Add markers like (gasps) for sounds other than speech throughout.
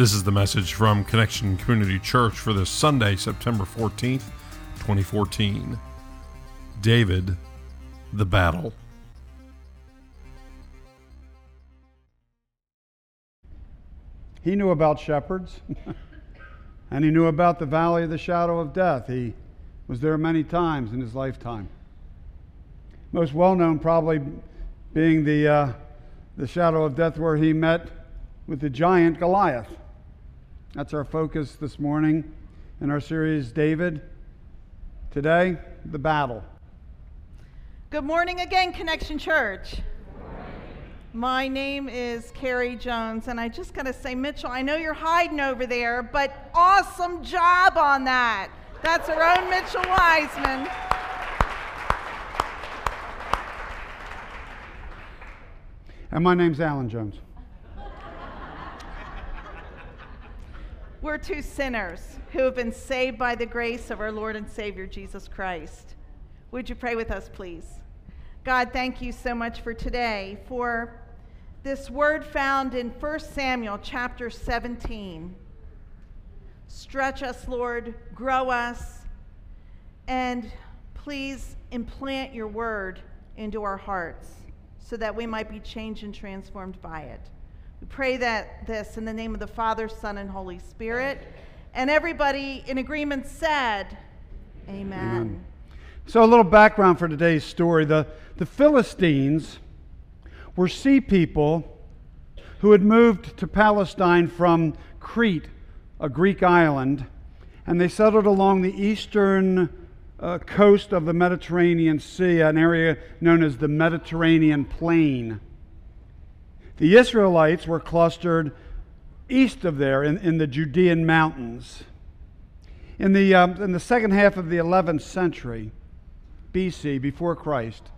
This is the message from Connection Community Church for this Sunday, September 14th, 2014. David, the battle. He knew about shepherds, (laughs) and he knew about the valley of the shadow of death. He was there many times in his lifetime. Most well known, probably being the, uh, the shadow of death where he met with the giant Goliath. That's our focus this morning in our series, David. Today, the battle. Good morning again, Connection Church. My name is Carrie Jones, and I just got to say, Mitchell, I know you're hiding over there, but awesome job on that. That's our own Mitchell Wiseman. And my name's Alan Jones. We're two sinners who have been saved by the grace of our Lord and Savior Jesus Christ. Would you pray with us, please? God, thank you so much for today, for this word found in 1 Samuel chapter 17. Stretch us, Lord, grow us, and please implant your word into our hearts so that we might be changed and transformed by it. We pray that this in the name of the Father, Son, and Holy Spirit. And everybody in agreement said, Amen. Amen. So, a little background for today's story. The, the Philistines were sea people who had moved to Palestine from Crete, a Greek island, and they settled along the eastern uh, coast of the Mediterranean Sea, an area known as the Mediterranean Plain. The Israelites were clustered east of there in, in the Judean mountains. In the, um, in the second half of the 11th century, BC, before Christ,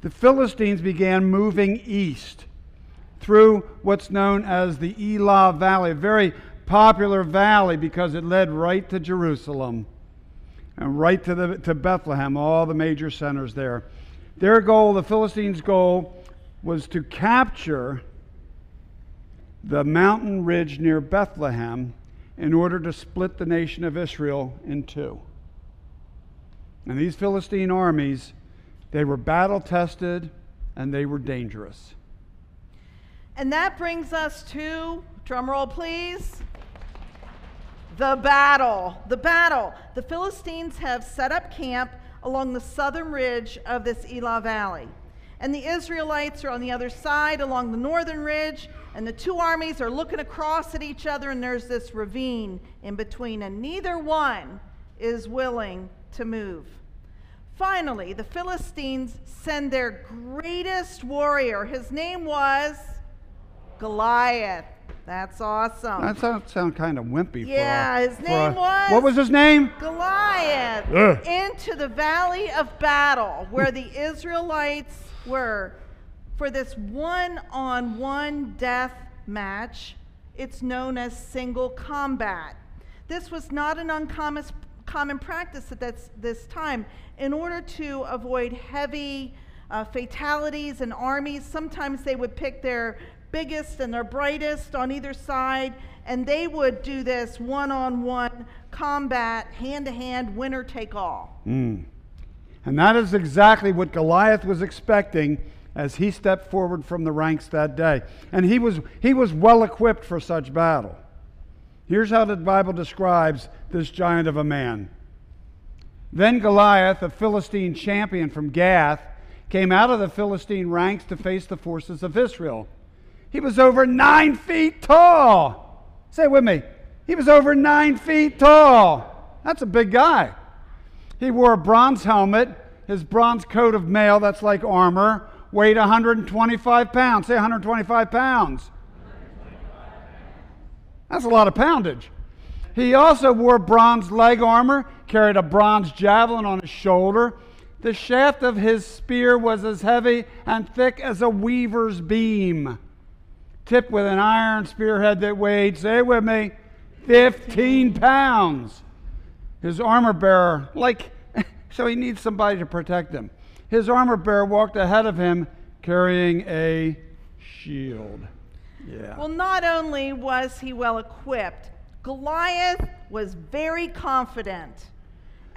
the Philistines began moving east through what's known as the Elah Valley, a very popular valley because it led right to Jerusalem and right to, the, to Bethlehem, all the major centers there. Their goal, the Philistines' goal, was to capture the mountain ridge near Bethlehem in order to split the nation of Israel in two. And these Philistine armies, they were battle tested and they were dangerous. And that brings us to, drumroll please, the battle. The battle. The Philistines have set up camp along the southern ridge of this Elah Valley. And the Israelites are on the other side along the northern ridge, and the two armies are looking across at each other, and there's this ravine in between, and neither one is willing to move. Finally, the Philistines send their greatest warrior. His name was Goliath. That's awesome. That sounds sound kind of wimpy. Yeah, a, his name a, was. What was his name? Goliath. Ugh. Into the valley of battle, where the Israelites were, for this one-on-one death match. It's known as single combat. This was not an uncommon common practice at this, this time. In order to avoid heavy uh, fatalities and armies, sometimes they would pick their biggest and their brightest on either side, and they would do this one on one combat, hand to hand, winner take all. Mm. And that is exactly what Goliath was expecting as he stepped forward from the ranks that day. And he was, he was well equipped for such battle. Here's how the Bible describes this giant of a man. Then Goliath, a Philistine champion from Gath, came out of the Philistine ranks to face the forces of Israel. He was over nine feet tall. Say with me. He was over nine feet tall. That's a big guy. He wore a bronze helmet, his bronze coat of mail, that's like armor, weighed 125 pounds. Say 125 pounds. That's a lot of poundage. He also wore bronze leg armor, carried a bronze javelin on his shoulder. The shaft of his spear was as heavy and thick as a weaver's beam, tipped with an iron spearhead that weighed, say with me, 15 pounds. His armor bearer, like, so he needs somebody to protect him. His armor bearer walked ahead of him carrying a shield. Yeah. Well, not only was he well equipped, Goliath was very confident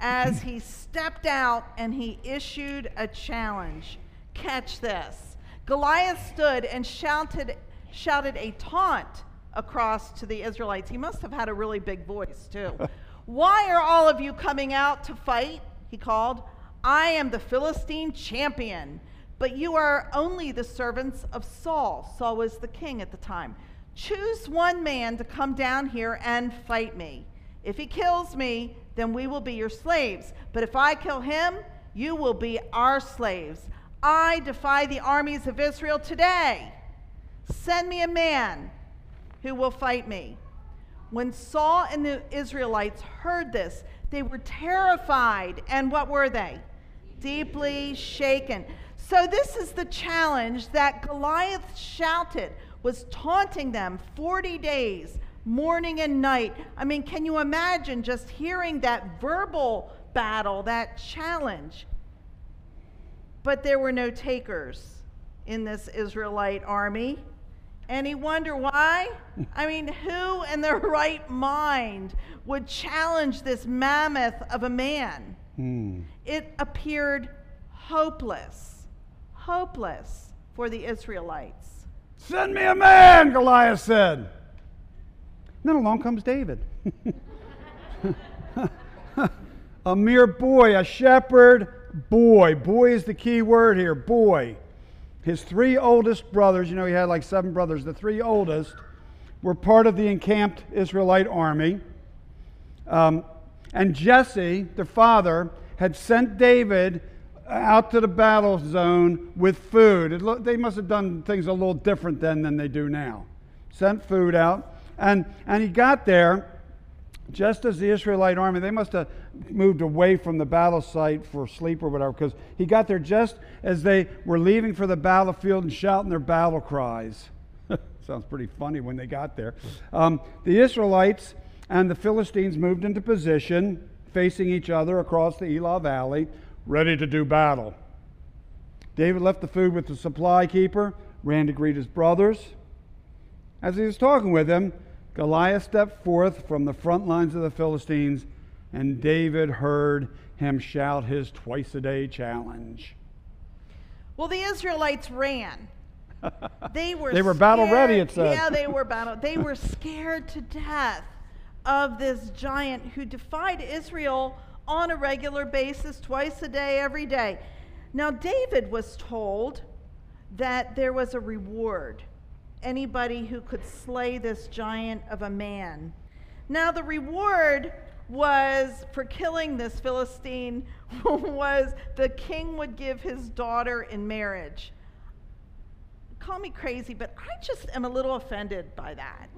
as he stepped out and he issued a challenge. Catch this. Goliath stood and shouted, shouted a taunt across to the Israelites. He must have had a really big voice, too. (laughs) Why are all of you coming out to fight? He called. I am the Philistine champion, but you are only the servants of Saul. Saul was the king at the time. Choose one man to come down here and fight me. If he kills me, then we will be your slaves. But if I kill him, you will be our slaves. I defy the armies of Israel today. Send me a man who will fight me. When Saul and the Israelites heard this, they were terrified. And what were they? Deeply shaken. So, this is the challenge that Goliath shouted, was taunting them 40 days, morning and night. I mean, can you imagine just hearing that verbal battle, that challenge? But there were no takers in this Israelite army. Any wonder why? I mean, who in their (laughs) right mind would challenge this mammoth of a man? Hmm. It appeared hopeless, hopeless for the Israelites. Send me a man, Goliath said. And then along comes David. (laughs) a mere boy, a shepherd boy. Boy is the key word here, boy. His three oldest brothers, you know, he had like seven brothers, the three oldest were part of the encamped Israelite army. Um, and Jesse, the father, had sent David out to the battle zone with food. Lo- they must have done things a little different then than they do now. Sent food out. And, and he got there just as the Israelite army, they must have moved away from the battle site for sleep or whatever, because he got there just as they were leaving for the battlefield and shouting their battle cries. (laughs) Sounds pretty funny when they got there. Um, the Israelites and the Philistines moved into position, facing each other across the Elah Valley, ready to do battle. David left the food with the supply keeper, ran to greet his brothers. As he was talking with them, Goliath stepped forth from the front lines of the Philistines, and David heard him shout his twice a day challenge. Well, the Israelites ran. (laughs) They were They were battle ready, it said. Yeah, they were battle. They were scared to death of this giant who defied Israel on a regular basis, twice a day, every day. Now, David was told that there was a reward. Anybody who could slay this giant of a man. Now, the reward was for killing this Philistine (laughs) was the king would give his daughter in marriage. Call me crazy, but I just am a little offended by that.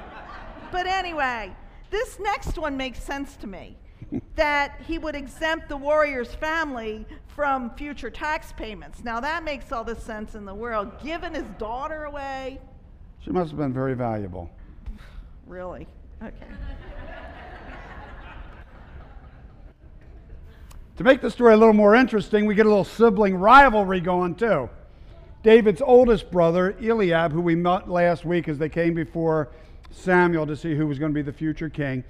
(laughs) but anyway, this next one makes sense to me that he would exempt the warrior's family from future tax payments. Now, that makes all the sense in the world. Giving his daughter away? She must have been very valuable. Really? Okay. To make the story a little more interesting, we get a little sibling rivalry going too. David's oldest brother, Eliab, who we met last week as they came before Samuel to see who was going to be the future king,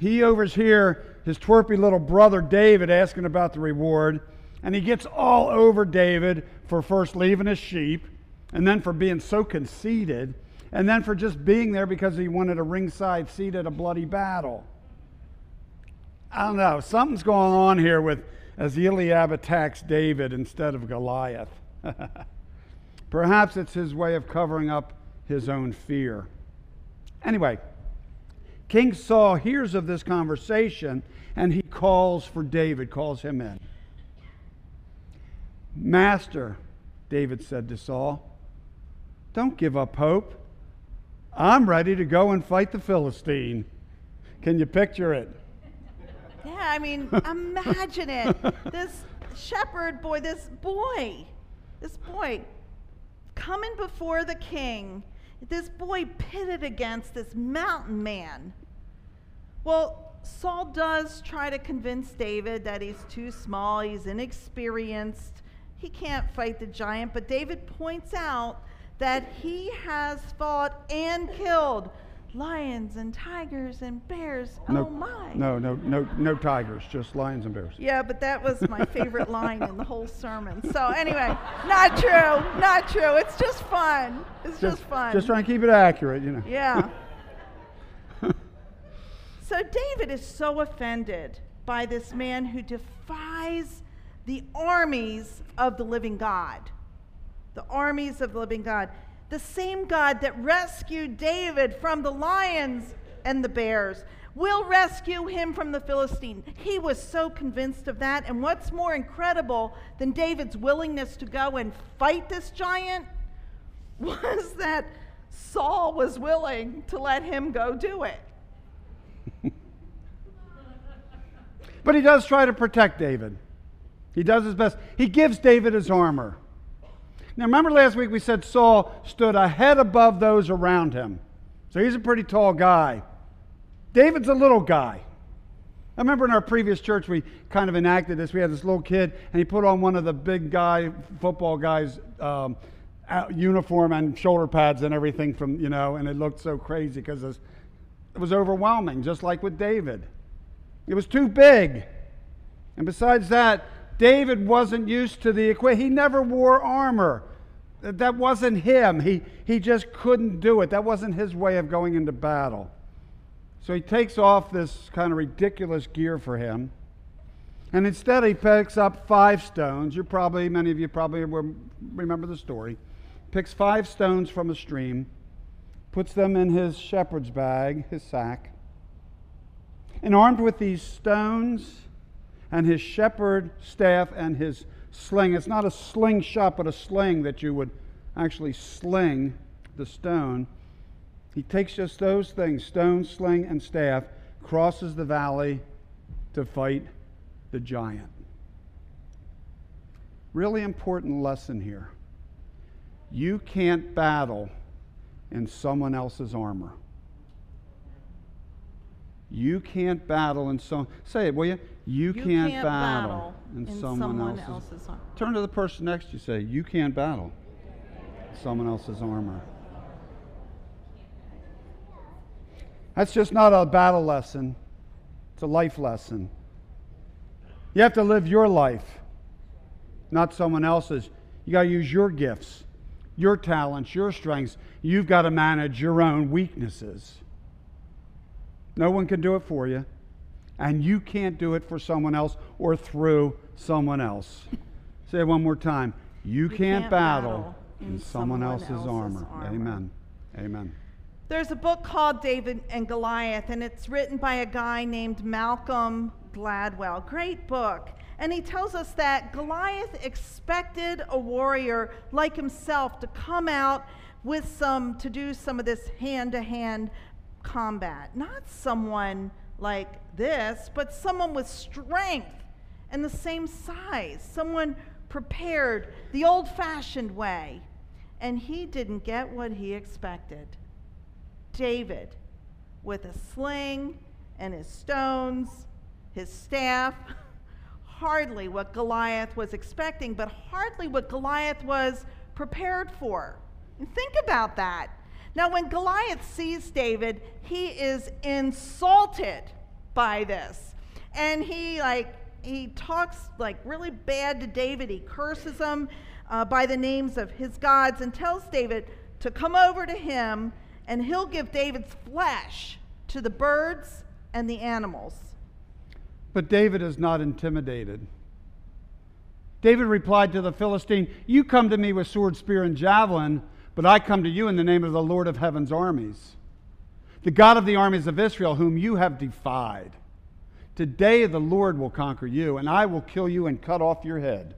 he overhears his twerpy little brother David asking about the reward, and he gets all over David for first leaving his sheep, and then for being so conceited, and then for just being there because he wanted a ringside seat at a bloody battle. I don't know. Something's going on here with as Eliab attacks David instead of Goliath. (laughs) Perhaps it's his way of covering up his own fear. Anyway, King Saul hears of this conversation and he calls for David, calls him in. Master, David said to Saul, don't give up hope. I'm ready to go and fight the Philistine. Can you picture it? Yeah, I mean, imagine it. (laughs) This shepherd boy, this boy, this boy coming before the king, this boy pitted against this mountain man. Well, Saul does try to convince David that he's too small, he's inexperienced, he can't fight the giant, but David points out that he has fought and killed lions and tigers and bears. Oh no, oh my. No, no, no, no tigers, just lions and bears. Yeah, but that was my favorite line in the whole sermon. So anyway, not true, not true. It's just fun. It's just, fun. Just trying to keep it accurate, you know. Yeah. So David is so offended by this man who defies the armies of the living God. The armies of the living God. The same God that rescued David from the lions and the bears will rescue him from the Philistine. He was so convinced of that. And what's more incredible than David's willingness to go and fight this giant (laughs) was that Saul was willing to let him go do it. (laughs) but he does try to protect David. He does his best. He gives David his armor. Now, remember last week we said Saul stood a head above those around him. So he's a pretty tall guy. David's a little guy. I remember in our previous church we kind of enacted this. We had this little kid, and he put on one of the big guy football guys' um, uniform and shoulder pads and everything from you know, and it looked so crazy because it was overwhelming, just like with David. It was too big, and besides that, David wasn't used to the equipment. He never wore armor. That wasn't him. He, he just couldn't do it. That wasn't his way of going into battle. So he takes off this kind of ridiculous gear for him. And instead, he picks up five stones. You probably, many of you probably remember the story. Picks five stones from a stream, puts them in his shepherd's bag, his sack. And armed with these stones, and his shepherd staff and his sling. It's not a slingshot, but a sling that you would actually sling the stone. He takes just those things stone, sling, and staff, crosses the valley to fight the giant. Really important lesson here. You can't battle in someone else's armor. You can't battle in some. Say it, will you? You, you can't, can't, battle, battle in, in someone, someone else's. else's armor. Turn to the person next to you. Say, you can't battle someone else's armor. That's just not a battle lesson. It's a life lesson. You have to live your life, not someone else's. You got to use your gifts, your talents, your strengths. You've got to manage your own weaknesses. No one can do it for you. And you can't do it for someone else or through someone else. (laughs) Say it one more time. You, You can't, can't battle, battle in someone, someone else's, else's armor. armor. Amen. Amen. There's a book called David and Goliath, and it's written by a guy named Malcolm Gladwell. Great book. And he tells us that Goliath expected a warrior like himself to come out with some, to do some of this hand to hand combat. Not someone like this, but someone with strength and the same size, someone prepared the old fashioned way. And he didn't get what he expected. David, with a sling and his stones, his staff, (laughs) hardly what Goliath was expecting, but hardly what Goliath was prepared for. And think about that. Now, when Goliath sees David, he is insulted by this. And he, like, he talks like really bad to David. He curses him uh, by the names of his gods and tells David to come over to him and he'll give David's flesh to the birds and the animals. But David is not intimidated. David replied to the Philistine, You come to me with sword, spear, and javelin, but I come to you in the name of the Lord of heaven's armies, the God of the armies of Israel, whom you have defied. Today the Lord will conquer you, and I will kill you and cut off your head.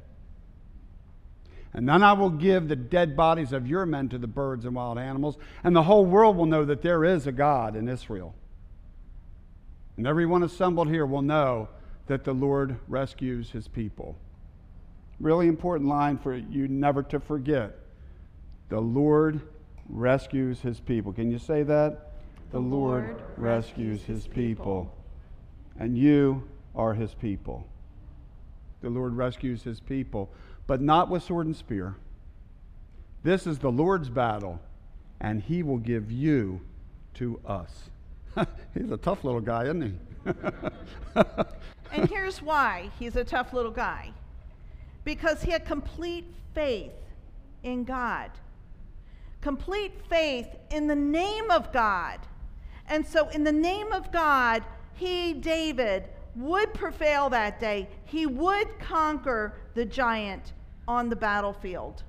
And then I will give the dead bodies of your men to the birds and wild animals, and the whole world will know that there is a God in Israel. And everyone assembled here will know that the Lord rescues his people. Really important line for you never to forget. The Lord rescues his people. Can you say that? The, The Lord, Lord rescues rescues his people. people. And you are his people. The Lord rescues his people, but not with sword and spear, This is the Lord's battle, and he will give you to us. (laughs) he's a tough little guy, isn't he? and here's why he's a tough little guy because he had complete faith in God, complete faith in the name of God. And so, in the name of God, he, David, would prevail that day. He would conquer the giant on the battlefield.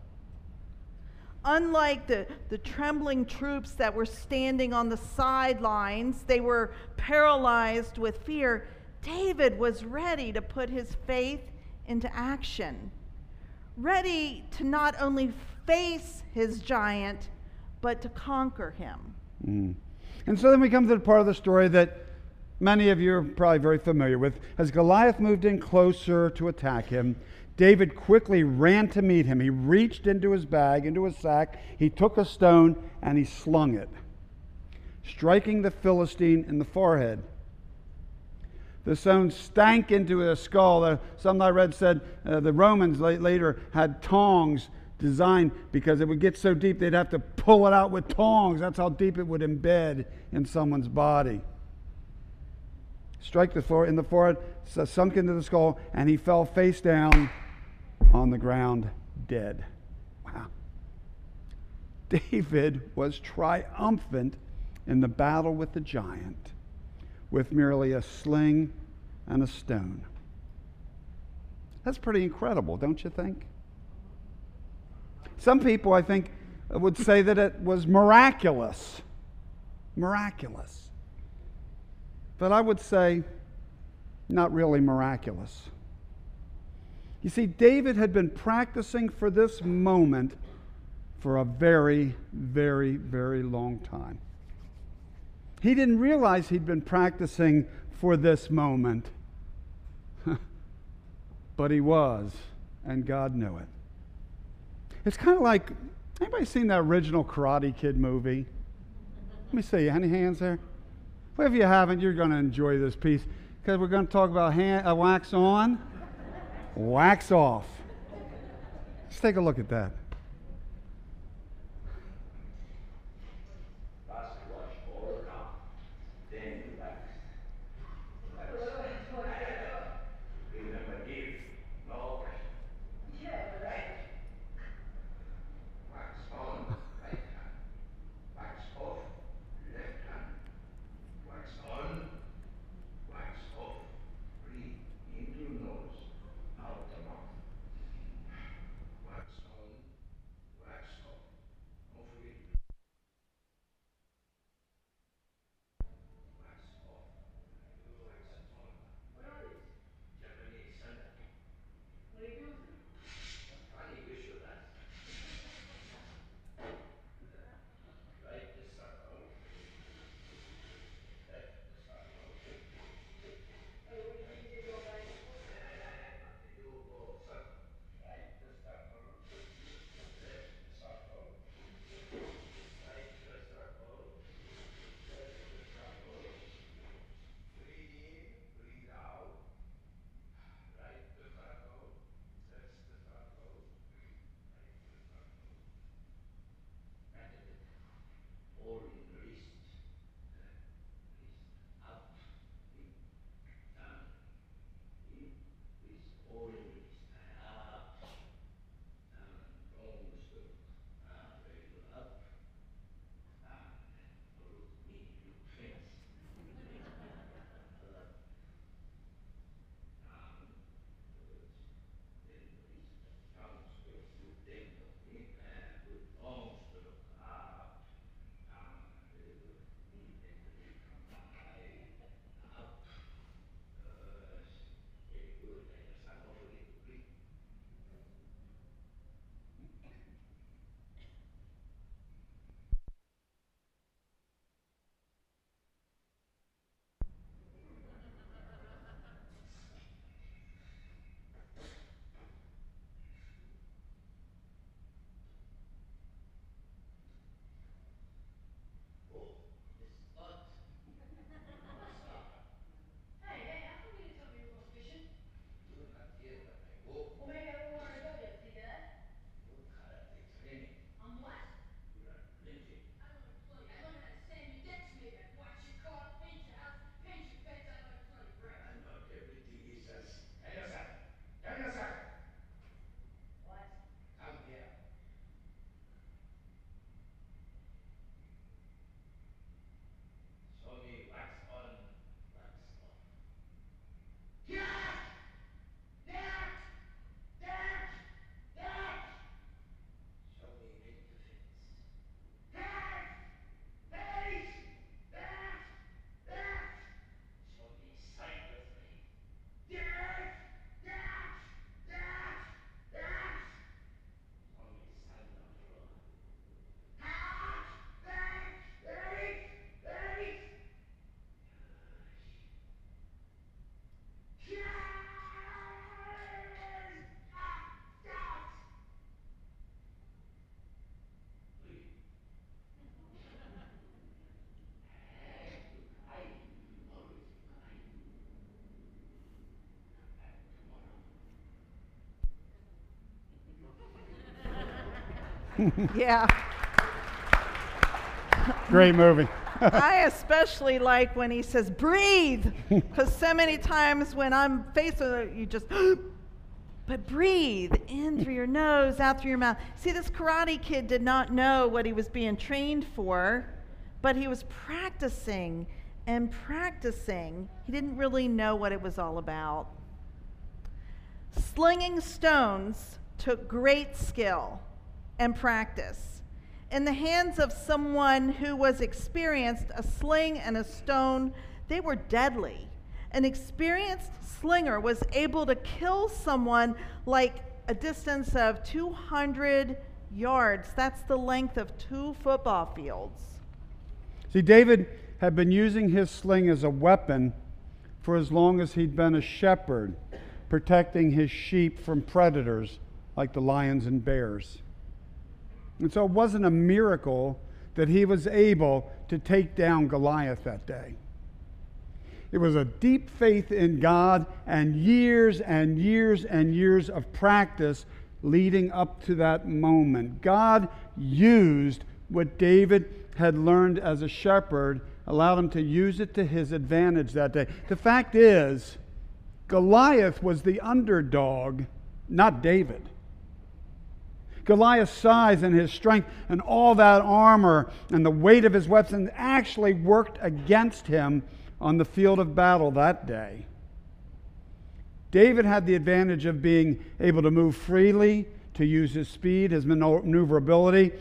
Unlike the, the trembling troops that were standing on the sidelines, they were paralyzed with fear. David was ready to put his faith into action, ready to not only face his giant, but to conquer him. Mm. And so then we come to the part of the story that many of you are probably very familiar with. As Goliath moved in closer to attack him, David quickly ran to meet him. He reached into his bag, into his sack, he took a stone, and he slung it, striking the Philistine in the forehead. The stone stank into his skull. Uh, some I read said uh, the Romans later had tongs designed because it would get so deep they'd have to pull it out with tongs. That's how deep it would embed in someone's body. Strike the floor in the forehead, sunk into the skull, and he fell face down on the ground dead. Wow. David was triumphant in the battle with the giant with merely a sling and a stone. That's pretty incredible, don't you think? Some people, I think, would say that it was miraculous. Miraculous. But I would say, not really miraculous. You see, David had been practicing for this moment for a very, very, very long time. He didn't realize he'd been practicing for this moment, (laughs) but he was, and God knew it. It's kind of like anybody seen that original Karate Kid movie? Let me see. Any hands there? Well, if you haven't, you're going to enjoy this piece because we're going to talk about hand, uh, wax on wax off. Let's take a look at that. (laughs) yeah. Great movie. (laughs) I (laughs) especially like when he says breathe, because so many times when I'm faced with it, you just, (gasps) but breathe in through your nose, out through your mouth. See, this karate kid did not know what he was being trained for, but he was practicing and practicing. He didn't really know what it was all about. Slinging stones took great skill and practice. In the hands of someone who was experienced, a sling and a stone, they were deadly. An experienced slinger was able to kill someone like a distance of 200 yards. That's the length of two football fields. See, David had been using his sling as a weapon for as long as he'd been a shepherd, protecting his sheep from predators like the lions and bears. And so it wasn't a miracle that he was able to take down Goliath that day. It was a deep faith in God and years and years and years of practice leading up to that moment. God used what David had learned as a shepherd, allowed him to use it to his advantage that day. The fact is, Goliath was the underdog, not David. Goliath's size and his strength and all that armor and the weight of his weapons actually worked against him on the field of battle that day. David had the advantage of being able to move freely, to use his speed, his maneuverability.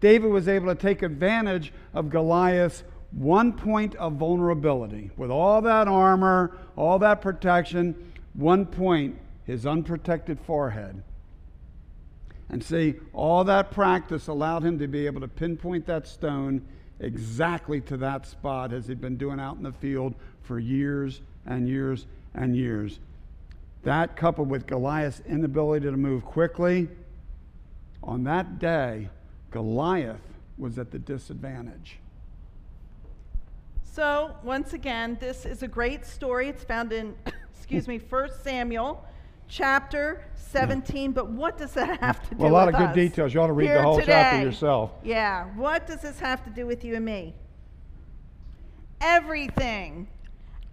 David was able to take advantage of Goliath's one point of vulnerability. With all that armor, all that protection, one point, his unprotected forehead. And see, all that practice allowed him to be able to pinpoint that stone exactly to that spot as he'd been doing out in the field for years and years and years. That coupled with Goliath's inability to move quickly, on that day, Goliath was at the disadvantage. So, once again, this is a great story. It's found in, (coughs) excuse me, 1 Samuel chapter 17, but what does that have to do with well, a lot of good us details. You ought to read here the whole today? chapter yourself. Yeah, what does this have to do with you and me? Everything.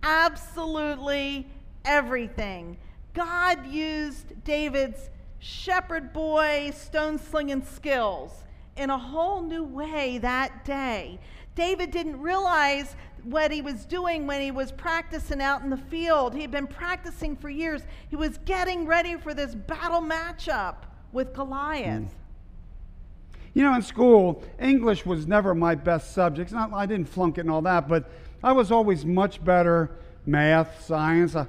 Absolutely everything. God used David's shepherd boy stone slinging skills in a whole new way that day. David didn't realize what he was doing when he was practicing out in the field. He had been practicing for years. He was getting ready for this battle matchup with Goliath. Mm. You know, in school, English was never my best subject. Not, I didn't flunk it and all that, but I was always much better math, science. I,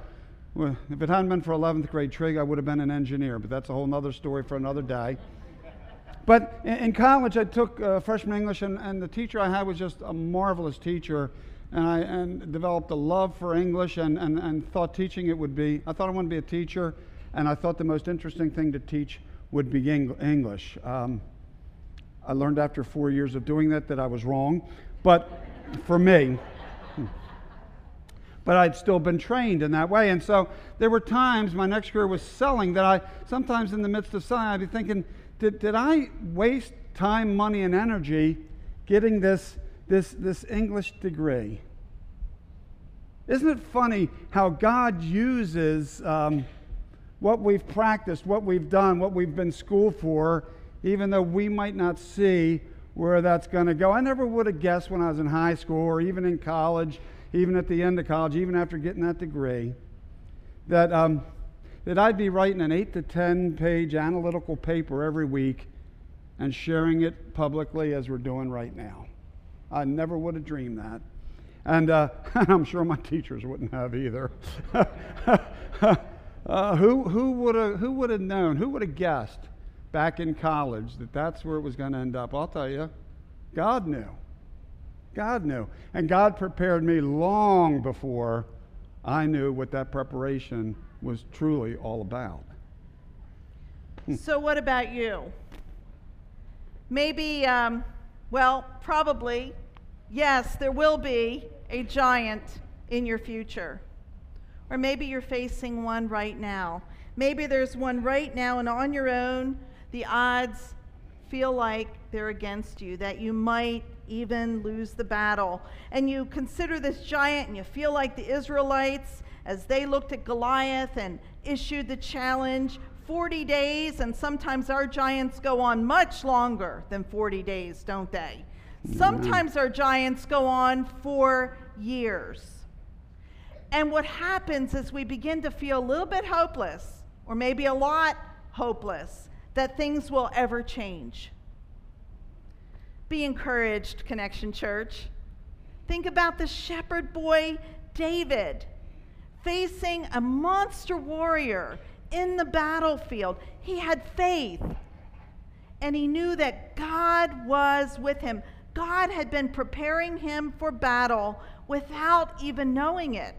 if it hadn't been for 11th grade trig, I would have been an engineer, but that's a whole other story for another day. But in, in college, I took uh, freshman English, and, and the teacher I had was just a marvelous teacher. And I and developed a love for English and, and, and thought teaching it would be, I thought I wanted to be a teacher, and I thought the most interesting thing to teach would be English. Um, I learned after four years of doing that that I was wrong, but for me, (laughs) but I'd still been trained in that way. And so there were times my next career was selling that I, sometimes in the midst of selling, I'd be thinking, did, did I waste time, money, and energy getting this this, this English degree. Isn't it funny how God uses um, what we've practiced, what we've done, what we've been schooled for, even though we might not see where that's going to go? I never would have guessed when I was in high school or even in college, even at the end of college, even after getting that degree, that, um, that I'd be writing an 8 to 10 page analytical paper every week and sharing it publicly as we're doing right now. I never would have dreamed that. And, uh, (laughs) I'm sure my teachers wouldn't have either. (laughs) uh, who, who, would have, who would have known, who would have guessed back in college that that's where it was going to end up? I'll tell you, God knew. God knew. And God prepared me long before I knew what that preparation was truly all about. So, what about you? Maybe, um, well, probably yes, there will be a giant in your future. Or maybe you're facing one right now. Maybe there's one right now, and on your own, the odds feel like they're against you, that you might even lose the battle. And you consider this giant and you feel like the Israelites as they looked at Goliath and issued the challenge 40 days, and sometimes our giants go on much longer than 40 days, don't they? Mm-hmm. Sometimes our giants go on for years. And what happens is we begin to feel a little bit hopeless, or maybe a lot hopeless, that things will ever change. Be encouraged, Connection Church. Think about the shepherd boy David facing a monster warrior in the battlefield. He had faith and he knew that God was with him. God had been preparing him for battle without even knowing it.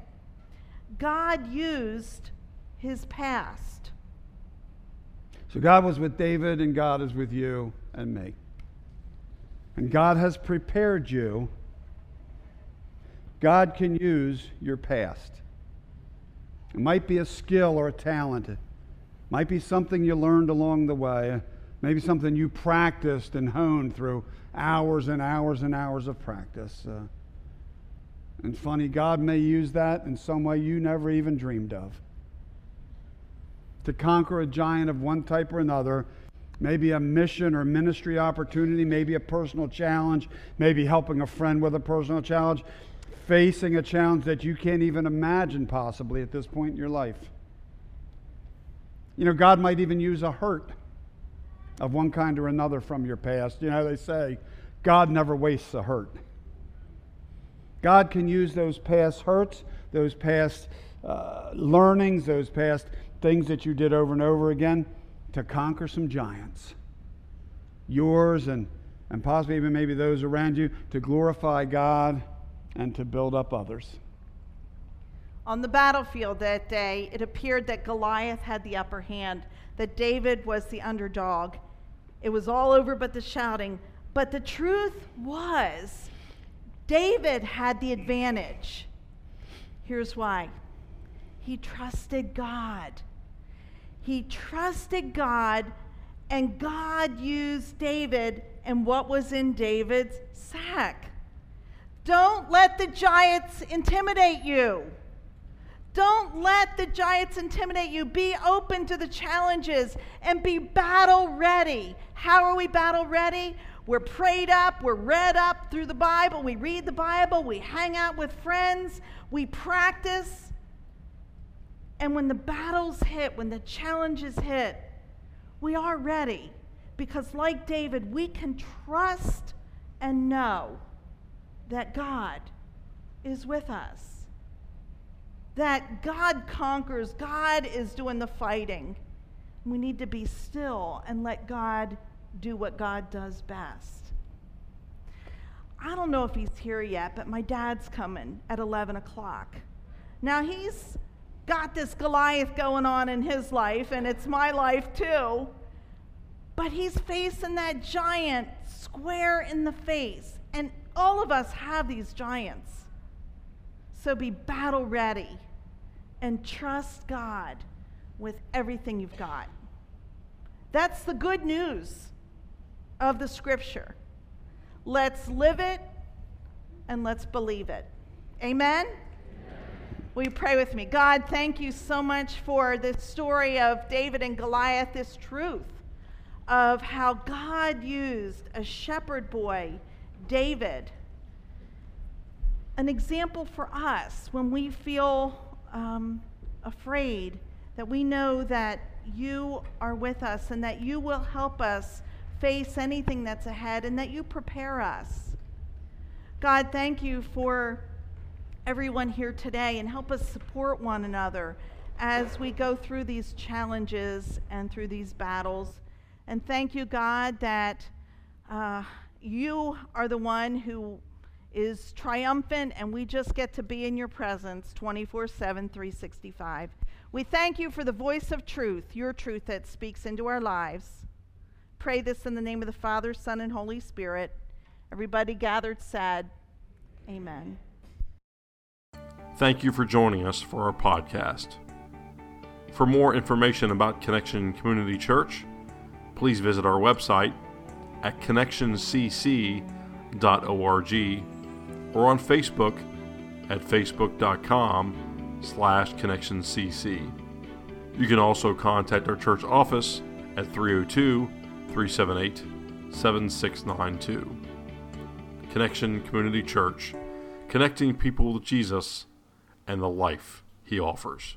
God used his past. So God was with David, and God is with you and me. And God has prepared you. God can use your past. It might be a skill or a talent. It might be something you learned along the way. Maybe something you practiced and honed through hours and hours and hours of practice. Uh, and funny, God may use that in some way you never even dreamed of. To conquer a giant of one type or another, maybe a mission or ministry opportunity, maybe a personal challenge, maybe helping a friend with a personal challenge, facing a challenge that you can't even imagine possibly at this point in your life. You know, God might even use a hurt of one kind or another from your past. You know, they say God never wastes a hurt. God can use those past hurts, those past uh, learnings, those past things that you did over and over again to conquer some giants. Yours and, and possibly even maybe those around you to glorify God and to build up others. On the battlefield that day, it appeared that Goliath had the upper hand, that David was the underdog. It was all over but the shouting. But the truth was, David had the advantage. Here's why he trusted God. He trusted God, and God used David and what was in David's sack. Don't let the giants intimidate you. Don't let the giants intimidate you. Be open to the challenges and be battle ready. How are we battle ready? We're prayed up, we're read up through the Bible, we read the Bible, we hang out with friends, we practice. And when the battles hit, when the challenges hit, we are ready because, like David, we can trust and know that God is with us. That God conquers, God is doing the fighting. We need to be still and let God do what God does best. I don't know if he's here yet, but my dad's coming at 11 o'clock. Now, he's got this Goliath going on in his life, and it's my life too. But he's facing that giant square in the face. And all of us have these giants. So be battle ready and trust God with everything you've got. That's the good news of the scripture. Let's live it and let's believe it. Amen? Will you pray with me? God, thank you so much for this story of David and Goliath, this truth of how God used a shepherd boy, David, an example for us when we feel um, afraid, that we know that you are with us and that you will help us face anything that's ahead and that you prepare us. God, thank you for everyone here today and help us support one another as we go through these challenges and through these battles. And thank you, God, that uh, you are the one who is triumphant and we just get to be in your presence 24 7, 365. We thank you for the voice of truth, your truth that speaks into our lives. Pray this in the name of the Father, Son, and Holy Spirit. Everybody gathered said, Amen. Thank you for joining us for our podcast. For more information about Connection Community Church, please visit our website at connectioncc.org or on Facebook at facebook.com slash connectioncc. You can also contact our church office at 302 378 7692. Connection Community Church, connecting people with Jesus and the life he offers.